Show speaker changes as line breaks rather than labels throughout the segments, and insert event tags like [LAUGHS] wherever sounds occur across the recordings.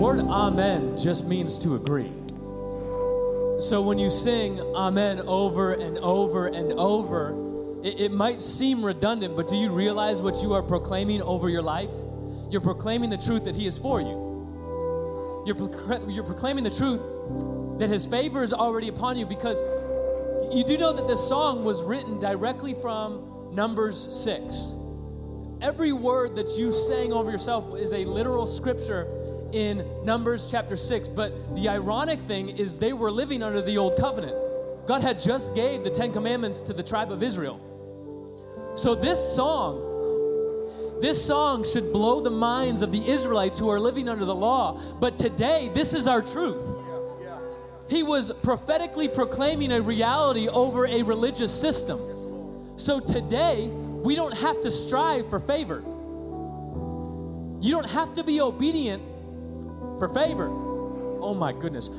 word amen just means to agree. So when you sing amen over and over and over, it, it, might seem redundant, but do you realize what you are proclaiming over your life? You're proclaiming the truth that He is for you. You're, you're proclaiming the truth that His favor is already upon you because you do know that this song was written directly from Numbers 6. Every word that you sang over yourself is a literal scripture in Numbers chapter 6. But the ironic thing is they were living under the old covenant. God had just gave the 10 commandments to the tribe of Israel. So this song this song should blow the minds of the Israelites who are living under the law. But today, this is our truth. He was prophetically proclaiming a reality over a religious system. So today, we don't have to strive for favor. You don't have to be obedient for favor. Oh my goodness.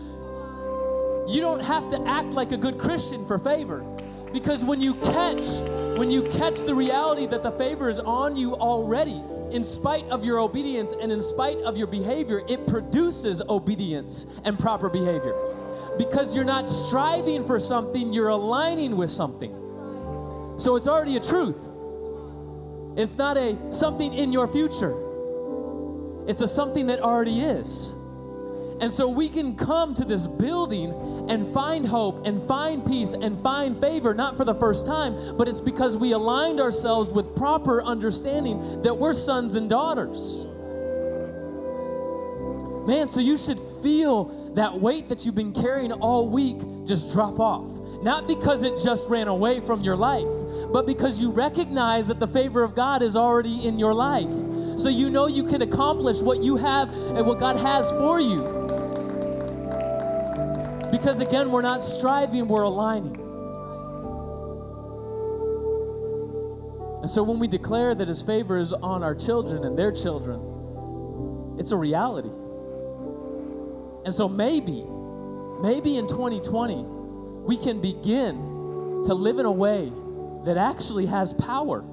You don't have to act like a good Christian for favor. Because when you catch, when you catch the reality that the favor is on you already, in spite of your obedience and in spite of your behavior, it produces obedience and proper behavior. Because you're not striving for something, you're aligning with something. So it's already a truth. It's not a something in your future. It's a something that already is. And so we can come to this building and find hope and find peace and find favor, not for the first time, but it's because we aligned ourselves with proper understanding that we're sons and daughters. Man, so you should feel that weight that you've been carrying all week just drop off. Not because it just ran away from your life, but because you recognize that the favor of God is already in your life. So you know you can accomplish what you have and what God has for you. Because again, we're not striving, we're aligning. And so when we declare that His favor is on our children and their children, it's a reality. And so maybe, maybe in 2020, we can begin to live in a way that actually has power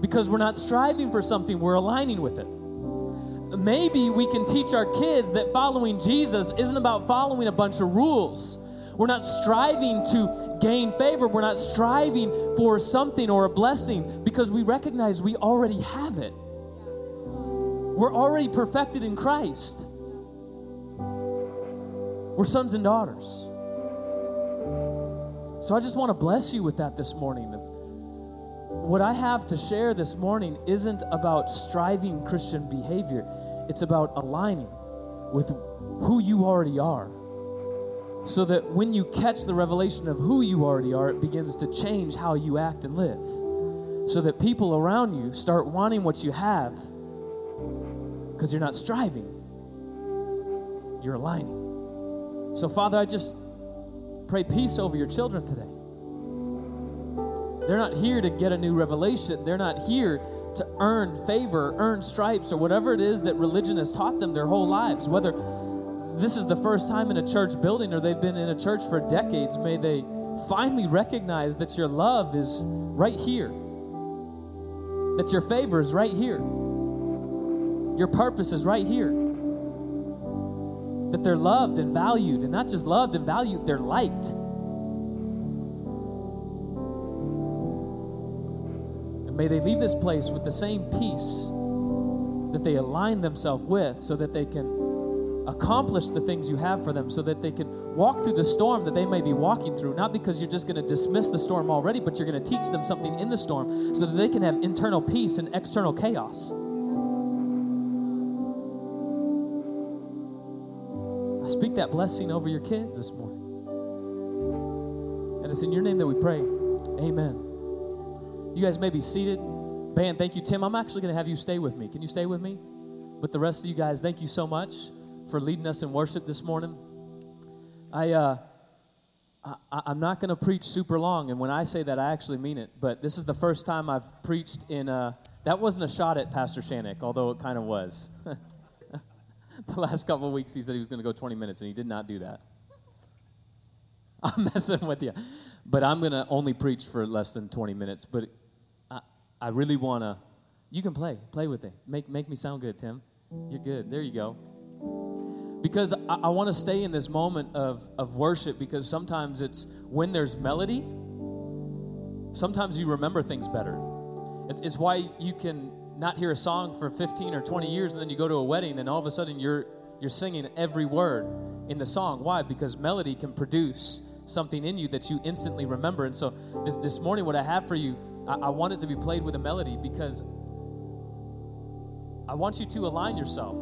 because we're not striving for something, we're aligning with it. Maybe we can teach our kids that following Jesus isn't about following a bunch of rules. We're not striving to gain favor. We're not striving for something or a blessing because we recognize we already have it. We're already perfected in Christ. We're sons and daughters. So I just want to bless you with that this morning. What I have to share this morning isn't about striving Christian behavior, it's about aligning with who you already are. So that when you catch the revelation of who you already are, it begins to change how you act and live. So that people around you start wanting what you have because you're not striving, you're aligning. So, Father, I just pray peace over your children today. They're not here to get a new revelation. They're not here to earn favor, earn stripes, or whatever it is that religion has taught them their whole lives. Whether this is the first time in a church building or they've been in a church for decades, may they finally recognize that your love is right here, that your favor is right here, your purpose is right here, that they're loved and valued, and not just loved and valued, they're liked. May they leave this place with the same peace that they align themselves with so that they can accomplish the things you have for them, so that they can walk through the storm that they may be walking through. Not because you're just going to dismiss the storm already, but you're going to teach them something in the storm so that they can have internal peace and external chaos. I speak that blessing over your kids this morning. And it's in your name that we pray. Amen. You guys may be seated. Band, thank you, Tim. I'm actually going to have you stay with me. Can you stay with me? With the rest of you guys, thank you so much for leading us in worship this morning. I, uh, I, am not going to preach super long, and when I say that, I actually mean it. But this is the first time I've preached in. Uh, that wasn't a shot at Pastor Shanik, although it kind of was. [LAUGHS] the last couple of weeks, he said he was going to go 20 minutes, and he did not do that. [LAUGHS] I'm messing with you. But I'm going to only preach for less than 20 minutes. But I really want to. You can play. Play with it. Make, make me sound good, Tim. You're good. There you go. Because I, I want to stay in this moment of, of worship because sometimes it's when there's melody, sometimes you remember things better. It's, it's why you can not hear a song for 15 or 20 years and then you go to a wedding and all of a sudden you're you're singing every word in the song why because melody can produce something in you that you instantly remember and so this, this morning what i have for you I, I want it to be played with a melody because i want you to align yourself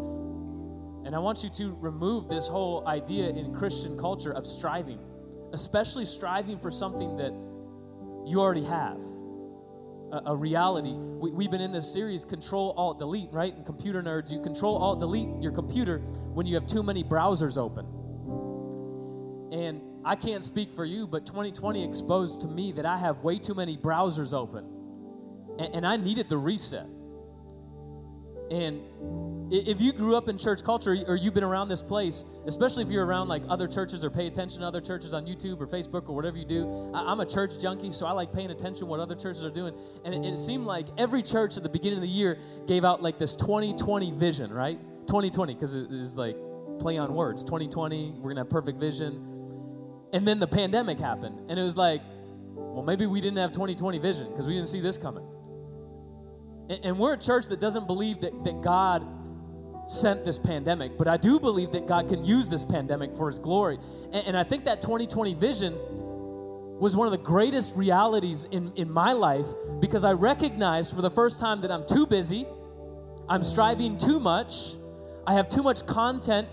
and i want you to remove this whole idea in christian culture of striving especially striving for something that you already have a, reality. We, have been in this series, Control Alt Delete, right? And computer nerds, you Control Alt Delete your computer when you have too many browsers open. And I can't speak for you, but 2020 exposed to me that I have way too many browsers open. And, and I needed the reset. And if you grew up in church culture or you've been around this place, especially if you're around like other churches or pay attention to other churches on YouTube or Facebook or whatever you do, I'm a church junkie, so I like paying attention to what other churches are doing. And it, it seemed like every church at the beginning of the year gave out like this 2020 vision, right? 2020, because it is like play on words. 2020, we're gonna have perfect vision. And then the pandemic happened, and it was like, well, maybe we didn't have 2020 vision because we didn't see this coming. And, and we're a church that doesn't believe that, that God sent this pandemic, but I do believe that God can use this pandemic for His glory. And, and, I think that 2020 vision was one of the greatest realities in, in my life because I recognized for the first time that I'm too busy, I'm striving too much, I have too much content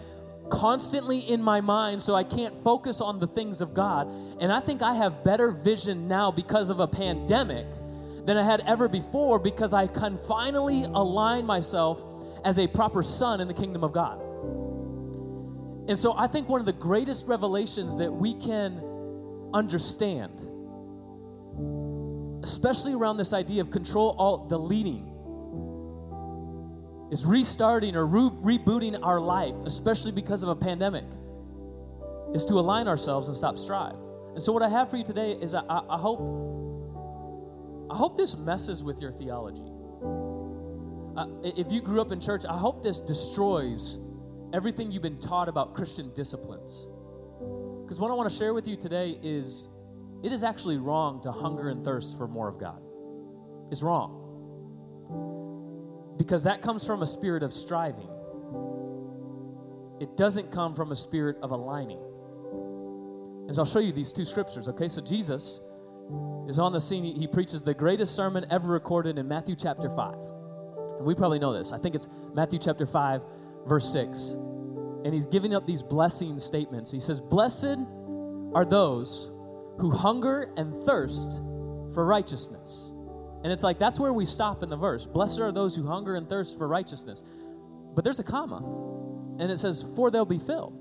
constantly in my mind, so I can't focus on the things of God. And I think I have better vision now because of a pandemic than I had ever before because I can finally align myself as a proper son in the kingdom of God. And so I think one of the greatest revelations that we can understand, especially around this idea of control alt deleting, is restarting or re- rebooting our life, especially because of a pandemic, is to align ourselves and stop strive. And so, what I have for you today is I, I hope I hope this messes with your theology uh, if you grew up in church, I hope this destroys everything you've been taught about Christian disciplines. Because what I want to share with you today is it is actually wrong to hunger and thirst for more of God. It's wrong. Because that comes from a spirit of striving, it doesn't come from a spirit of aligning. So I'll show you these two scriptures, okay? So Jesus is on the scene. He preaches the greatest sermon ever recorded in Matthew chapter 5. And we probably know this. I think it's Matthew chapter 5, verse 6. And he's giving up these blessing statements. He says, Blessed are those who hunger and thirst for righteousness. And it's like that's where we stop in the verse. Blessed are those who hunger and thirst for righteousness. But there's a comma. And it says, For they'll be filled.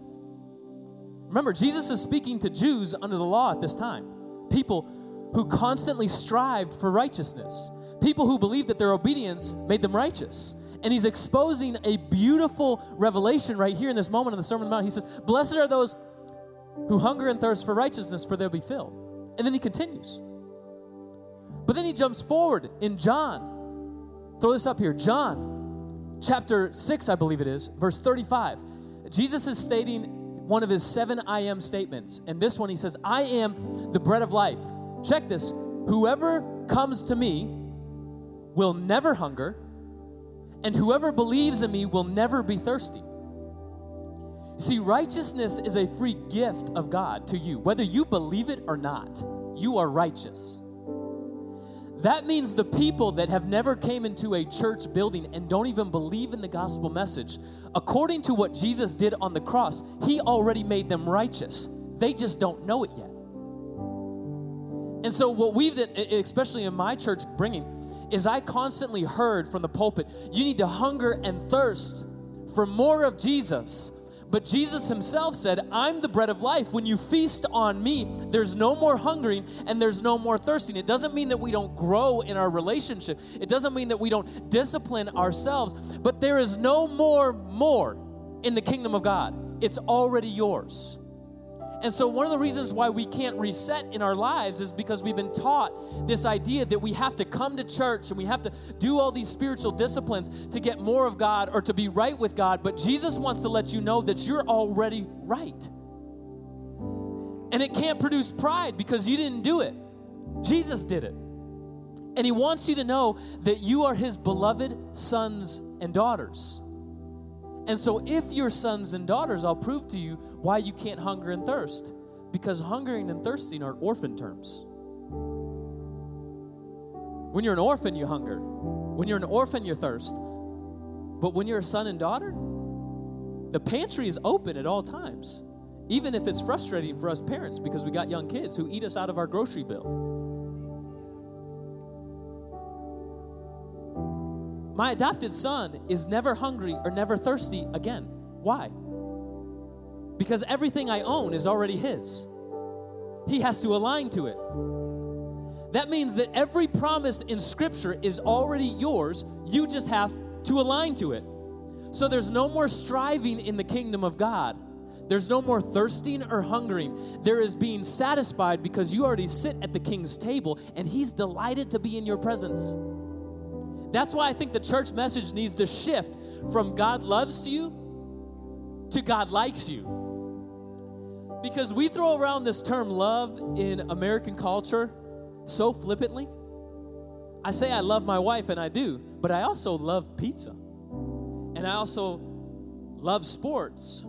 Remember, Jesus is speaking to Jews under the law at this time. People who constantly strived for righteousness people who believed that their obedience made them righteous. And he's exposing a beautiful revelation right here in this moment in the Sermon on the Mount. He says, Blessed are those who hunger and thirst for righteousness, for they'll be filled. And then he continues. But then he jumps forward in John. Throw this up here. John, chapter 6, I believe it is, verse 35. Jesus is stating one of his seven I am statements. And this one he says, I am the bread of life. Check this. Whoever comes to me will never hunger, and whoever believes in me will never be thirsty. See, righteousness is a free gift of God to you. Whether you believe it or not, you are righteous. That means the people that have never came into a church building and don't even believe in the gospel message, according to what Jesus did on the cross, he already made them righteous. They just don't know it yet. And so what we've especially in my church bringing is I constantly heard from the pulpit, you need to hunger and thirst for more of Jesus. But Jesus himself said, I'm the bread of life. When you feast on me, there's no more hungering and there's no more thirsting. It doesn't mean that we don't grow in our relationship, it doesn't mean that we don't discipline ourselves, but there is no more more in the kingdom of God. It's already yours. And so, one of the reasons why we can't reset in our lives is because we've been taught this idea that we have to come to church and we have to do all these spiritual disciplines to get more of God or to be right with God. But Jesus wants to let you know that you're already right. And it can't produce pride because you didn't do it, Jesus did it. And He wants you to know that you are His beloved sons and daughters. And so, if you're sons and daughters, I'll prove to you why you can't hunger and thirst. Because hungering and thirsting are orphan terms. When you're an orphan, you hunger. When you're an orphan, you thirst. But when you're a son and daughter, the pantry is open at all times, even if it's frustrating for us parents because we got young kids who eat us out of our grocery bill. My adopted son is never hungry or never thirsty again. Why? Because everything I own is already his. He has to align to it. That means that every promise in Scripture is already yours. You just have to align to it. So there's no more striving in the kingdom of God. There's no more thirsting or hungering. There is being satisfied because you already sit at the king's table and he's delighted to be in your presence. That's why I think the church message needs to shift from God loves you to God likes you. Because we throw around this term love in American culture so flippantly. I say I love my wife, and I do, but I also love pizza. And I also love sports.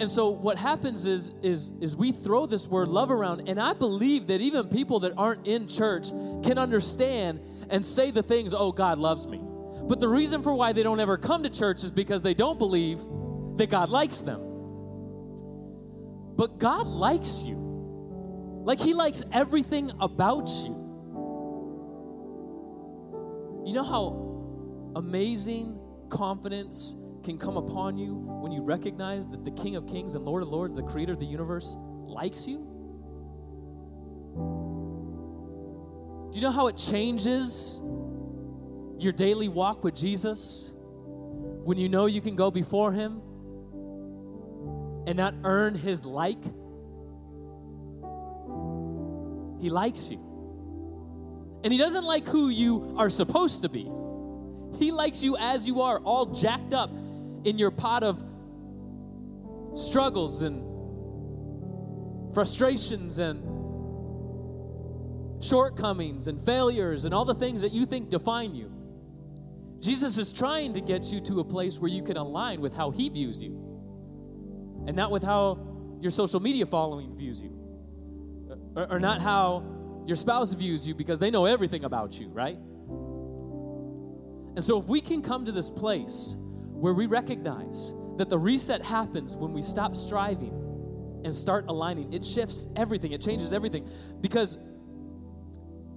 And so what happens is is is we throw this word love around and I believe that even people that aren't in church can understand and say the things, oh, God loves me. But the reason for why they don't ever come to church is because they don't believe that God likes them. But God likes you. Like He likes everything about you. You know how amazing confidence can come upon you when you recognize that the King of Kings and Lord of Lords, the creator of the universe, likes you? Do you know how it changes your daily walk with Jesus? When you know you can go before Him and not earn His like? He likes you. And He doesn't like who you are supposed to be. He likes you as you are, all jacked up in your pot of struggles and frustrations and shortcomings and failures and all the things that you think define you. Jesus is trying to get you to a place where you can align with how he views you and not with how your social media following views you or, or not how your spouse views you because they know everything about you, right? And so, if we can come to this place where we recognize that the reset happens when we stop striving and start aligning, it shifts everything, it changes everything. Because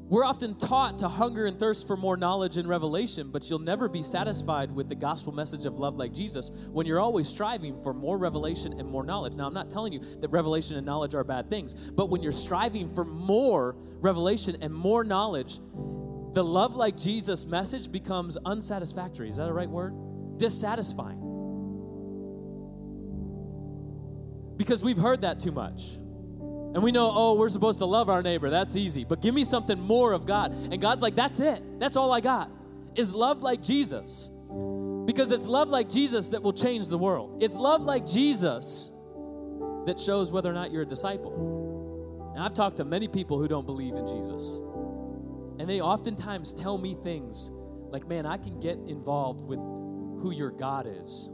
we're often taught to hunger and thirst for more knowledge and revelation, but you'll never be satisfied with the gospel message of love like Jesus when you're always striving for more revelation and more knowledge. Now, I'm not telling you that revelation and knowledge are bad things, but when you're striving for more revelation and more knowledge, the love like Jesus message becomes unsatisfactory. Is that a right word? Dissatisfying. Because we've heard that too much. And we know, oh, we're supposed to love our neighbor. That's easy. But give me something more of God. And God's like, that's it. That's all I got. Is love like Jesus. Because it's love like Jesus that will change the world. It's love like Jesus that shows whether or not you're a disciple. And I've talked to many people who don't believe in Jesus. And they oftentimes tell me things like, man, I can get involved with who your God is.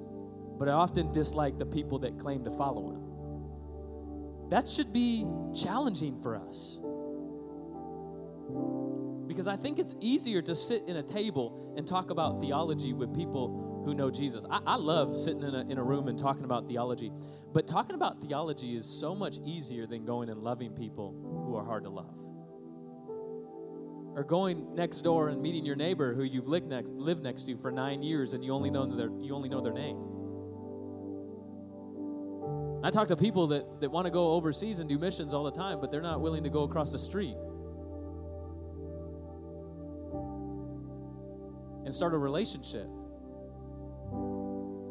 But I often dislike the people that claim to follow him. That should be challenging for us. Because I think it's easier to sit in a table and talk about theology with people who know Jesus. I, I love sitting in a, in a room and talking about theology, but talking about theology is so much easier than going and loving people who are hard to love. Or going next door and meeting your neighbor who you've lived next, lived next to for nine years and you only know their, you only know their name. I talk to people that, that want to go overseas and do missions all the time, but they're not willing to go across the street and start a relationship.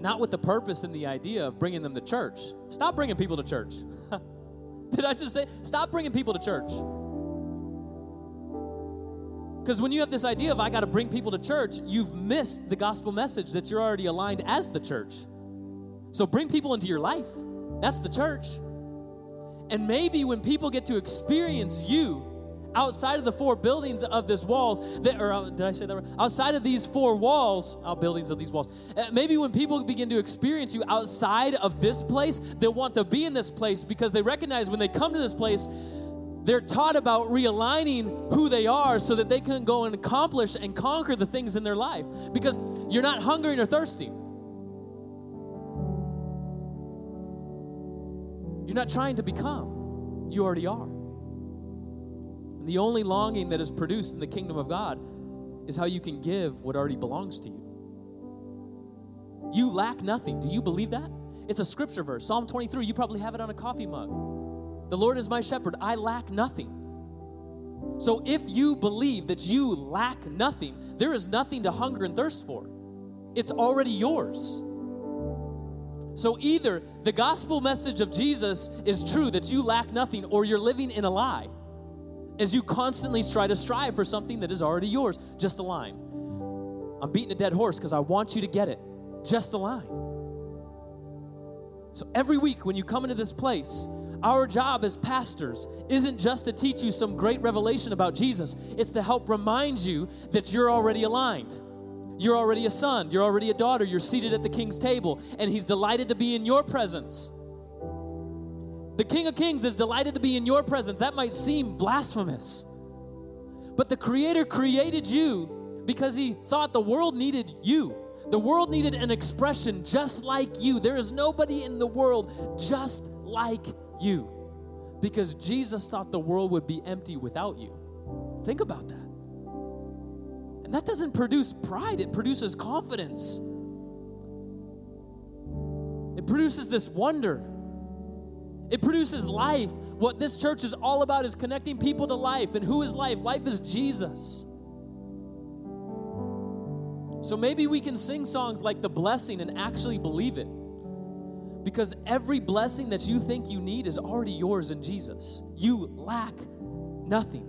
not with the purpose and the idea of bringing them to church. Stop bringing people to church. [LAUGHS] Did I just say, stop bringing people to church? Because when you have this idea of I got to bring people to church, you've missed the gospel message that you're already aligned as the church. So bring people into your life. That's the church. And maybe when people get to experience you outside of the four buildings of this walls, that, or uh, did I say that right? Outside of these four walls, uh, buildings of these walls, uh, maybe when people begin to experience you outside of this place, they'll want to be in this place because they recognize when they come to this place, they're taught about realigning who they are so that they can go and accomplish and conquer the things in their life. Because you're not hungry or thirsty. You're not trying to become, you already are. And the only longing that is produced in the kingdom of God is how you can give what already belongs to you. You lack nothing. Do you believe that? It's a scripture verse, Psalm 23. You probably have it on a coffee mug. The Lord is my shepherd, I lack nothing. So if you believe that you lack nothing, there is nothing to hunger and thirst for. It's already yours. So either the gospel message of Jesus is true that you lack nothing, or you're living in a lie as you constantly try to strive for something that is already yours. Just a line. I'm beating a dead horse because I want you to get it. Just a line. So every week when you come into this place, our job as pastors isn't just to teach you some great revelation about Jesus, it's to help remind you that you're already aligned. You're already a son, you're already a daughter, you're seated at the king's table, and he's delighted to be in your presence. The King of Kings is delighted to be in your presence. That might seem blasphemous, but the Creator created you because he thought the world needed you. The world needed an expression just like you. There is nobody in the world just like you because Jesus thought the world would be empty without you. Think about that. And that doesn't produce pride, it produces confidence. It produces this wonder. It produces life. What this church is all about is connecting people to life. And who is life? Life is Jesus. So maybe we can sing songs like The Blessing and actually believe it. Because every blessing that you think you need is already yours in Jesus. You lack nothing.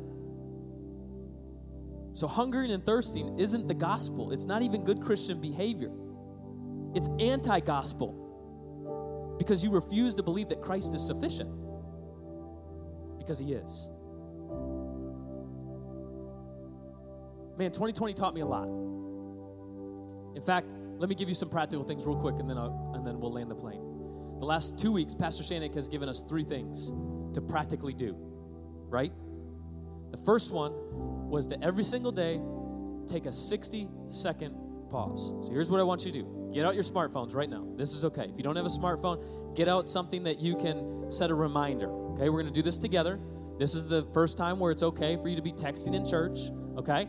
So, hungering and thirsting isn't the gospel. It's not even good Christian behavior. It's anti gospel because you refuse to believe that Christ is sufficient. Because he is. Man, 2020 taught me a lot. In fact, let me give you some practical things real quick and then, I'll, and then we'll land the plane. The last two weeks, Pastor Shanik has given us three things to practically do, right? The first one was to every single day take a 60 second pause. So here's what I want you to do get out your smartphones right now. This is okay. If you don't have a smartphone, get out something that you can set a reminder. Okay, we're gonna do this together. This is the first time where it's okay for you to be texting in church, okay?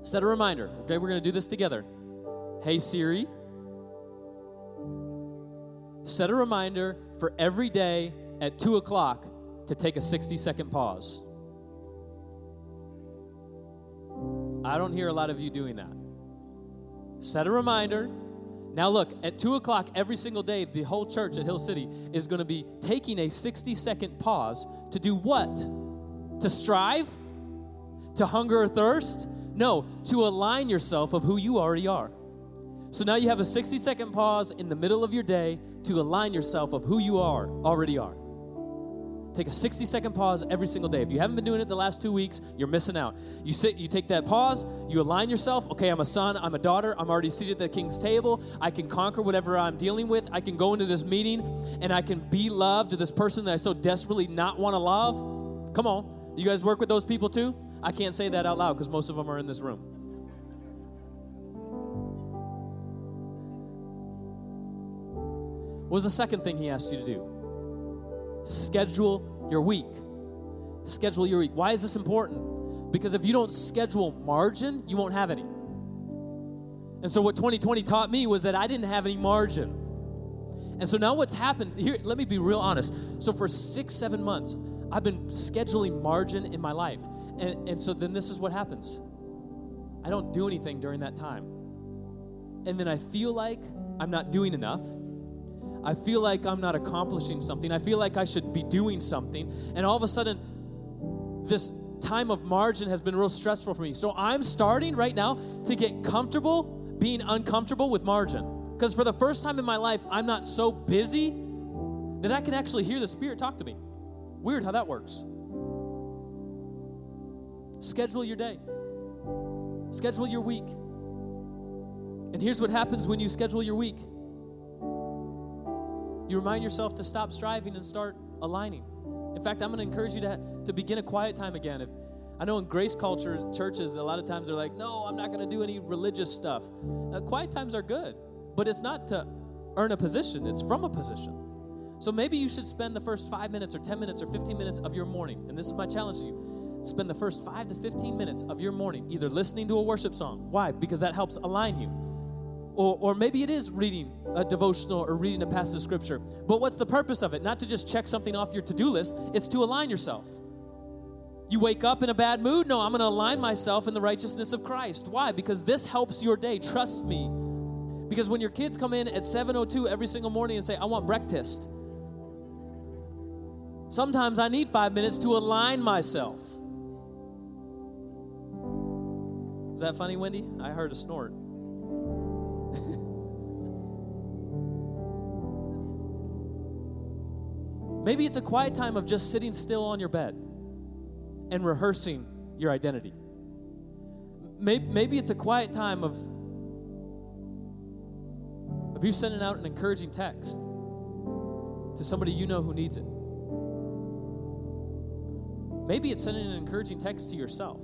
Set a reminder, okay? We're gonna do this together. Hey Siri, set a reminder for every day at 2 o'clock to take a 60 second pause. I don't hear a lot of you doing that. Set a reminder. Now, look, at 2 o'clock every single day, the whole church at Hill City is going to be taking a 60 second pause to do what? To strive? To hunger or thirst? No, to align yourself of who you already are. So now you have a 60 second pause in the middle of your day to align yourself of who you are, already are. Take a 60 second pause every single day. If you haven't been doing it the last two weeks, you're missing out. You sit, you take that pause, you align yourself. Okay, I'm a son, I'm a daughter, I'm already seated at the king's table. I can conquer whatever I'm dealing with. I can go into this meeting and I can be loved to this person that I so desperately not want to love. Come on. You guys work with those people too? I can't say that out loud because most of them are in this room. What was the second thing he asked you to do? Schedule your week. Schedule your week. Why is this important? Because if you don't schedule margin, you won't have any. And so, what 2020 taught me was that I didn't have any margin. And so, now what's happened here, let me be real honest. So, for six, seven months, I've been scheduling margin in my life. And, and so, then this is what happens I don't do anything during that time. and then I feel like I'm not doing enough. I feel like I'm not accomplishing something. I feel like I should be doing something. And all of a sudden, this time of margin has been real stressful for me. So I'm starting right now to get comfortable being uncomfortable with margin. Because for the first time in my life, I'm not so busy that I can actually hear the Spirit talk to me. Weird how that works. Schedule your day, schedule your week. And here's what happens when you schedule your week you remind yourself to stop striving and start aligning. In fact, I'm going to encourage you to, to begin a quiet time again. If I know in grace culture churches, a lot of times they're like, no, I'm not going to do any religious stuff. Uh, quiet times are good, but it's not to earn a position, it's from a position. So maybe you should spend the first five minutes or 10 minutes or 15 minutes of your morning, and this is my challenge to you. Spend the first five to 15 minutes of your morning either listening to a worship song. Why? Because that helps align you or, or maybe it is reading a devotional or reading a passage of scripture. But what's the purpose of it? Not to just check something off your to do list, it's to align yourself. You wake up in a bad mood? No, I'm going to align myself in the righteousness of Christ. Why? Because this helps your day. Trust me. Because when your kids come in at 7:02 every single morning and say, "I want breakfast," sometimes I need 5 minutes to align myself. Is that funny, Wendy? I heard a snort. Maybe it's a quiet time of just sitting still on your bed and rehearsing your identity. Maybe it's a quiet time of, of you sending out an encouraging text to somebody you know who needs it. Maybe it's sending an encouraging text to yourself.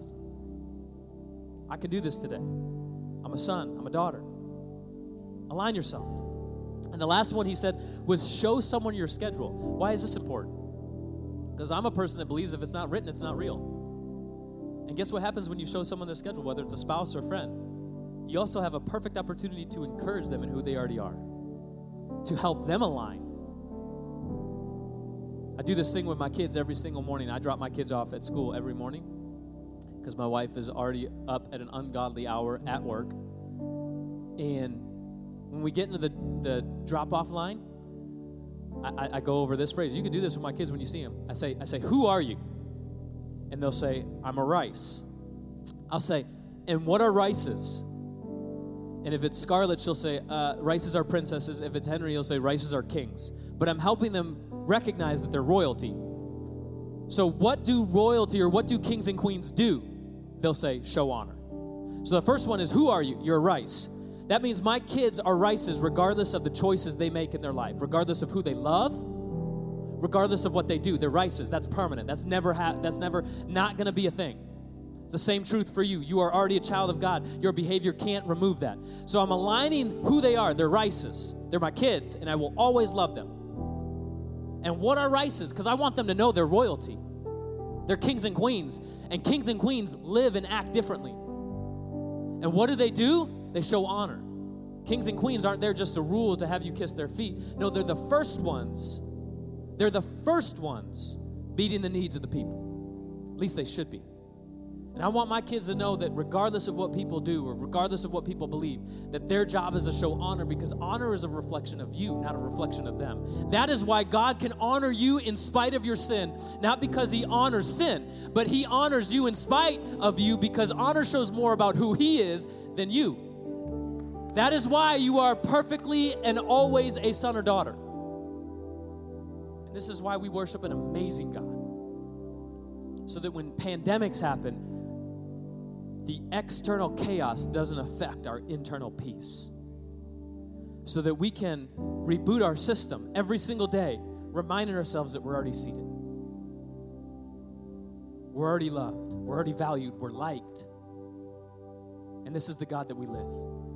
I can do this today. I'm a son, I'm a daughter. Align yourself. And the last one he said was show someone your schedule. Why is this important? Because I'm a person that believes if it's not written, it's not real. And guess what happens when you show someone the schedule, whether it's a spouse or friend? You also have a perfect opportunity to encourage them in who they already are, to help them align. I do this thing with my kids every single morning. I drop my kids off at school every morning because my wife is already up at an ungodly hour at work. And when we get into the, the drop off line, I, I, go over this phrase. You can do this with my kids when you see them. I say, I say, who are you? And they'll say, I'm a rice. I'll say, and what are rices? And if it's Scarlett, she'll say, uh, rices are princesses. If it's Henry, he'll say, rices are kings. But I'm helping them recognize that they're royalty. So, what do royalty or what do kings and queens do? They'll say, show honor. So, the first one is, who are you? You're a rice. That means my kids are rices regardless of the choices they make in their life, regardless of who they love, regardless of what they do. They're rices. That's permanent. That's never ha- that's never not going to be a thing. It's the same truth for you. You are already a child of God. Your behavior can't remove that. So I'm aligning who they are. They're rices. They're my kids, and I will always love them. And what are rices? Because I want them to know they're royalty. They're kings and queens. And kings and queens live and act differently. And what do they do? They show honor. Kings and queens aren't there just to rule to have you kiss their feet. No, they're the first ones. They're the first ones meeting the needs of the people. At least they should be. And I want my kids to know that regardless of what people do or regardless of what people believe, that their job is to show honor because honor is a reflection of you, not a reflection of them. That is why God can honor you in spite of your sin, not because He honors sin, but He honors you in spite of you because honor shows more about who He is than you. That is why you are perfectly and always a son or daughter. And this is why we worship an amazing God. So that when pandemics happen, the external chaos doesn't affect our internal peace. So that we can reboot our system every single day, reminding ourselves that we're already seated. We're already loved. We're already valued. We're liked. And this is the God that we live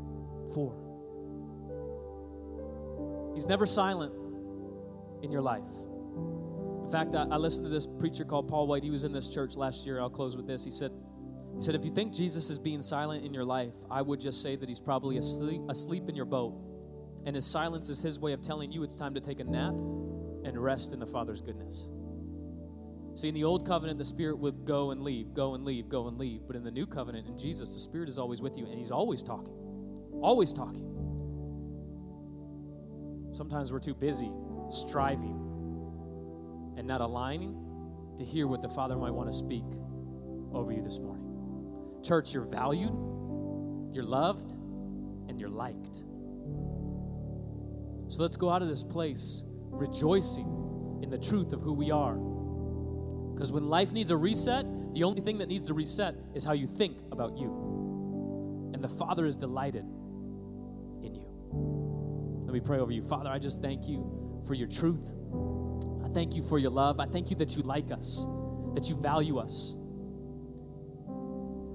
for. He's never silent in your life. In fact, I, I, listened to this preacher called Paul White. He was in this church last year. I'll close with this. He said, he said, if you think Jesus is being silent in your life, I would just say that he's probably asleep, asleep in your boat. And his silence is his way of telling you it's time to take a nap and rest in the Father's goodness. See, in the old covenant, the Spirit would go and leave, go and leave, go and leave. But in the new covenant, in Jesus, the Spirit is always with you and he's always talking always talking. Sometimes we're too busy striving and not aligning to hear what the Father might want to speak over you this morning. Church, you're valued, you're loved, and you're liked. So let's go out of this place rejoicing in the truth of who we are. Because when life needs a reset, the only thing that needs to reset is how you think about you. And the Father is delighted. Me pray over you. Father, I just thank you for your truth. I thank you for your love. I thank you that you like us, that you value us.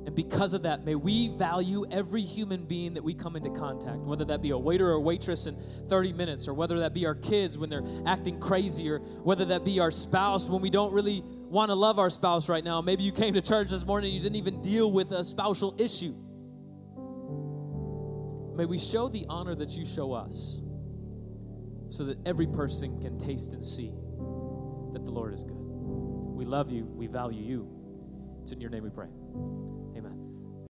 And because of that, may we value every human being that we come into contact, whether that be a waiter or waitress in 30 minutes, or whether that be our kids when they're acting crazy, or whether that be our spouse when we don't really want to love our spouse right now. Maybe you came to church this morning and you didn't even deal with a spousal issue. May we show the honor that you show us so that every person can taste and see that the Lord is good. We love you. We value you. It's in your name we pray.